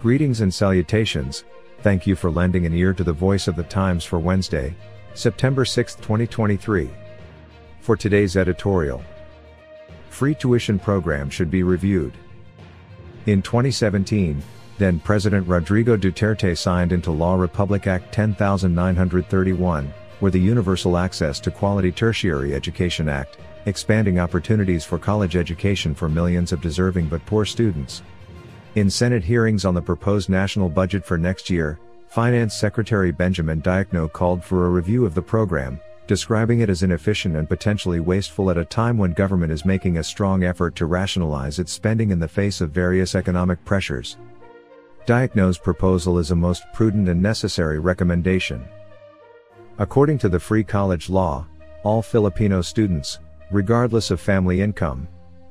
Greetings and salutations. Thank you for lending an ear to the voice of the times for Wednesday, September 6, 2023. For today's editorial, free tuition program should be reviewed. In 2017, then President Rodrigo Duterte signed into law Republic Act 10931, where the Universal Access to Quality Tertiary Education Act, expanding opportunities for college education for millions of deserving but poor students. In Senate hearings on the proposed national budget for next year, Finance Secretary Benjamin Diokno called for a review of the program, describing it as inefficient and potentially wasteful at a time when government is making a strong effort to rationalize its spending in the face of various economic pressures. Diokno's proposal is a most prudent and necessary recommendation. According to the Free College Law, all Filipino students, regardless of family income,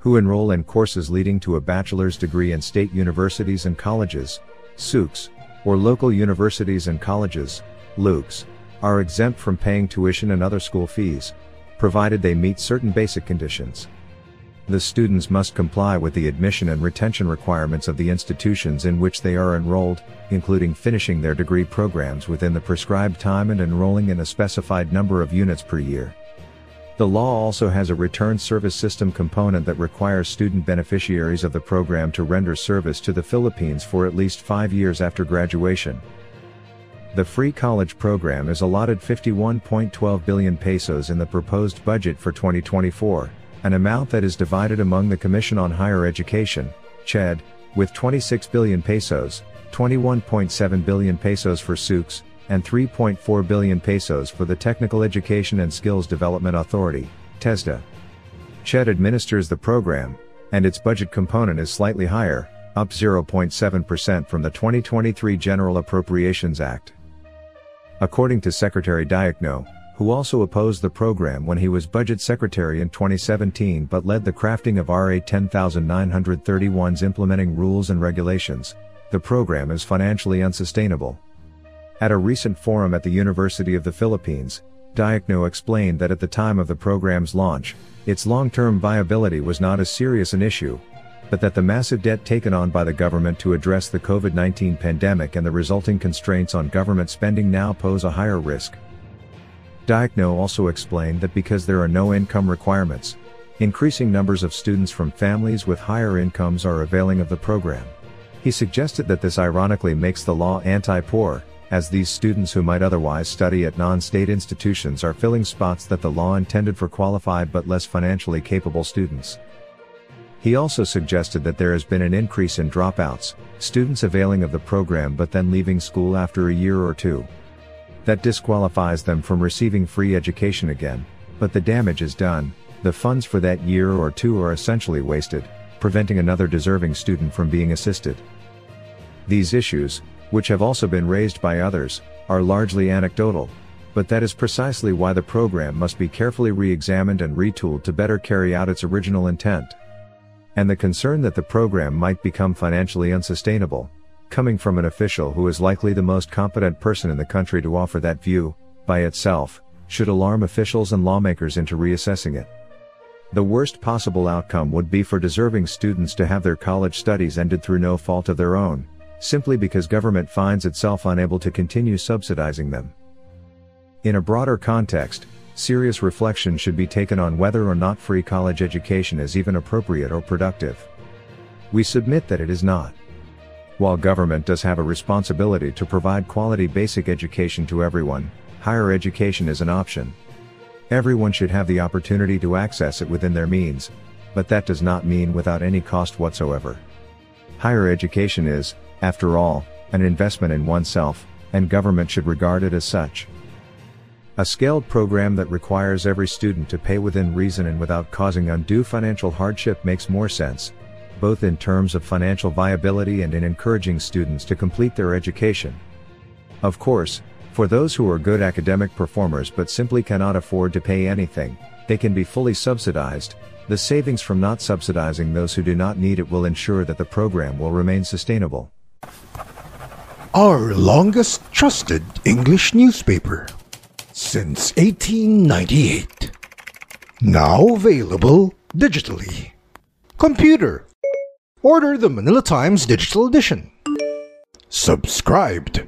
who enroll in courses leading to a bachelor's degree in state universities and colleges, SUCs, or local universities and colleges, LUCs, are exempt from paying tuition and other school fees, provided they meet certain basic conditions. The students must comply with the admission and retention requirements of the institutions in which they are enrolled, including finishing their degree programs within the prescribed time and enrolling in a specified number of units per year. The law also has a return service system component that requires student beneficiaries of the program to render service to the Philippines for at least five years after graduation. The free college program is allotted 51.12 billion pesos in the proposed budget for 2024, an amount that is divided among the Commission on Higher Education, CHED, with 26 billion pesos, 21.7 billion pesos for SUCs, and 3.4 billion pesos for the Technical Education and Skills Development Authority, TESDA. CHED administers the program, and its budget component is slightly higher, up 0.7% from the 2023 General Appropriations Act. According to Secretary Diokno, who also opposed the program when he was budget secretary in 2017 but led the crafting of RA 10931's implementing rules and regulations, the program is financially unsustainable. At a recent forum at the University of the Philippines, Diokno explained that at the time of the program's launch, its long-term viability was not as serious an issue, but that the massive debt taken on by the government to address the COVID-19 pandemic and the resulting constraints on government spending now pose a higher risk. Diokno also explained that because there are no income requirements, increasing numbers of students from families with higher incomes are availing of the program. He suggested that this ironically makes the law anti-poor, as these students who might otherwise study at non-state institutions are filling spots that the law intended for qualified but less financially capable students. He also suggested that there has been an increase in dropouts, students availing of the program but then leaving school after a year or two. That disqualifies them from receiving free education again, but the damage is done, the funds for that year or two are essentially wasted, preventing another deserving student from being assisted. These issues, which have also been raised by others, are largely anecdotal. But that is precisely why the program must be carefully re-examined and retooled to better carry out its original intent. And the concern that the program might become financially unsustainable, coming from an official who is likely the most competent person in the country to offer that view, by itself, should alarm officials and lawmakers into reassessing it. The worst possible outcome would be for deserving students to have their college studies ended through no fault of their own, simply because government finds itself unable to continue subsidizing them. In a broader context, serious reflection should be taken on whether or not free college education is even appropriate or productive. We submit that it is not. While government does have a responsibility to provide quality basic education to everyone, higher education is an option. Everyone should have the opportunity to access it within their means, but that does not mean without any cost whatsoever. Higher education is, after all, an investment in oneself, and government should regard it as such. A scaled program that requires every student to pay within reason and without causing undue financial hardship makes more sense. both in terms of financial viability and in encouraging students to complete their education. Of course, for those who are good academic performers but simply cannot afford to pay anything, they can be fully subsidized. The savings from not subsidizing those who do not need it will ensure that the program will remain sustainable. Our longest trusted English newspaper since 1898. Now available digitally. Computer. Order the Manila Times Digital Edition. Subscribed.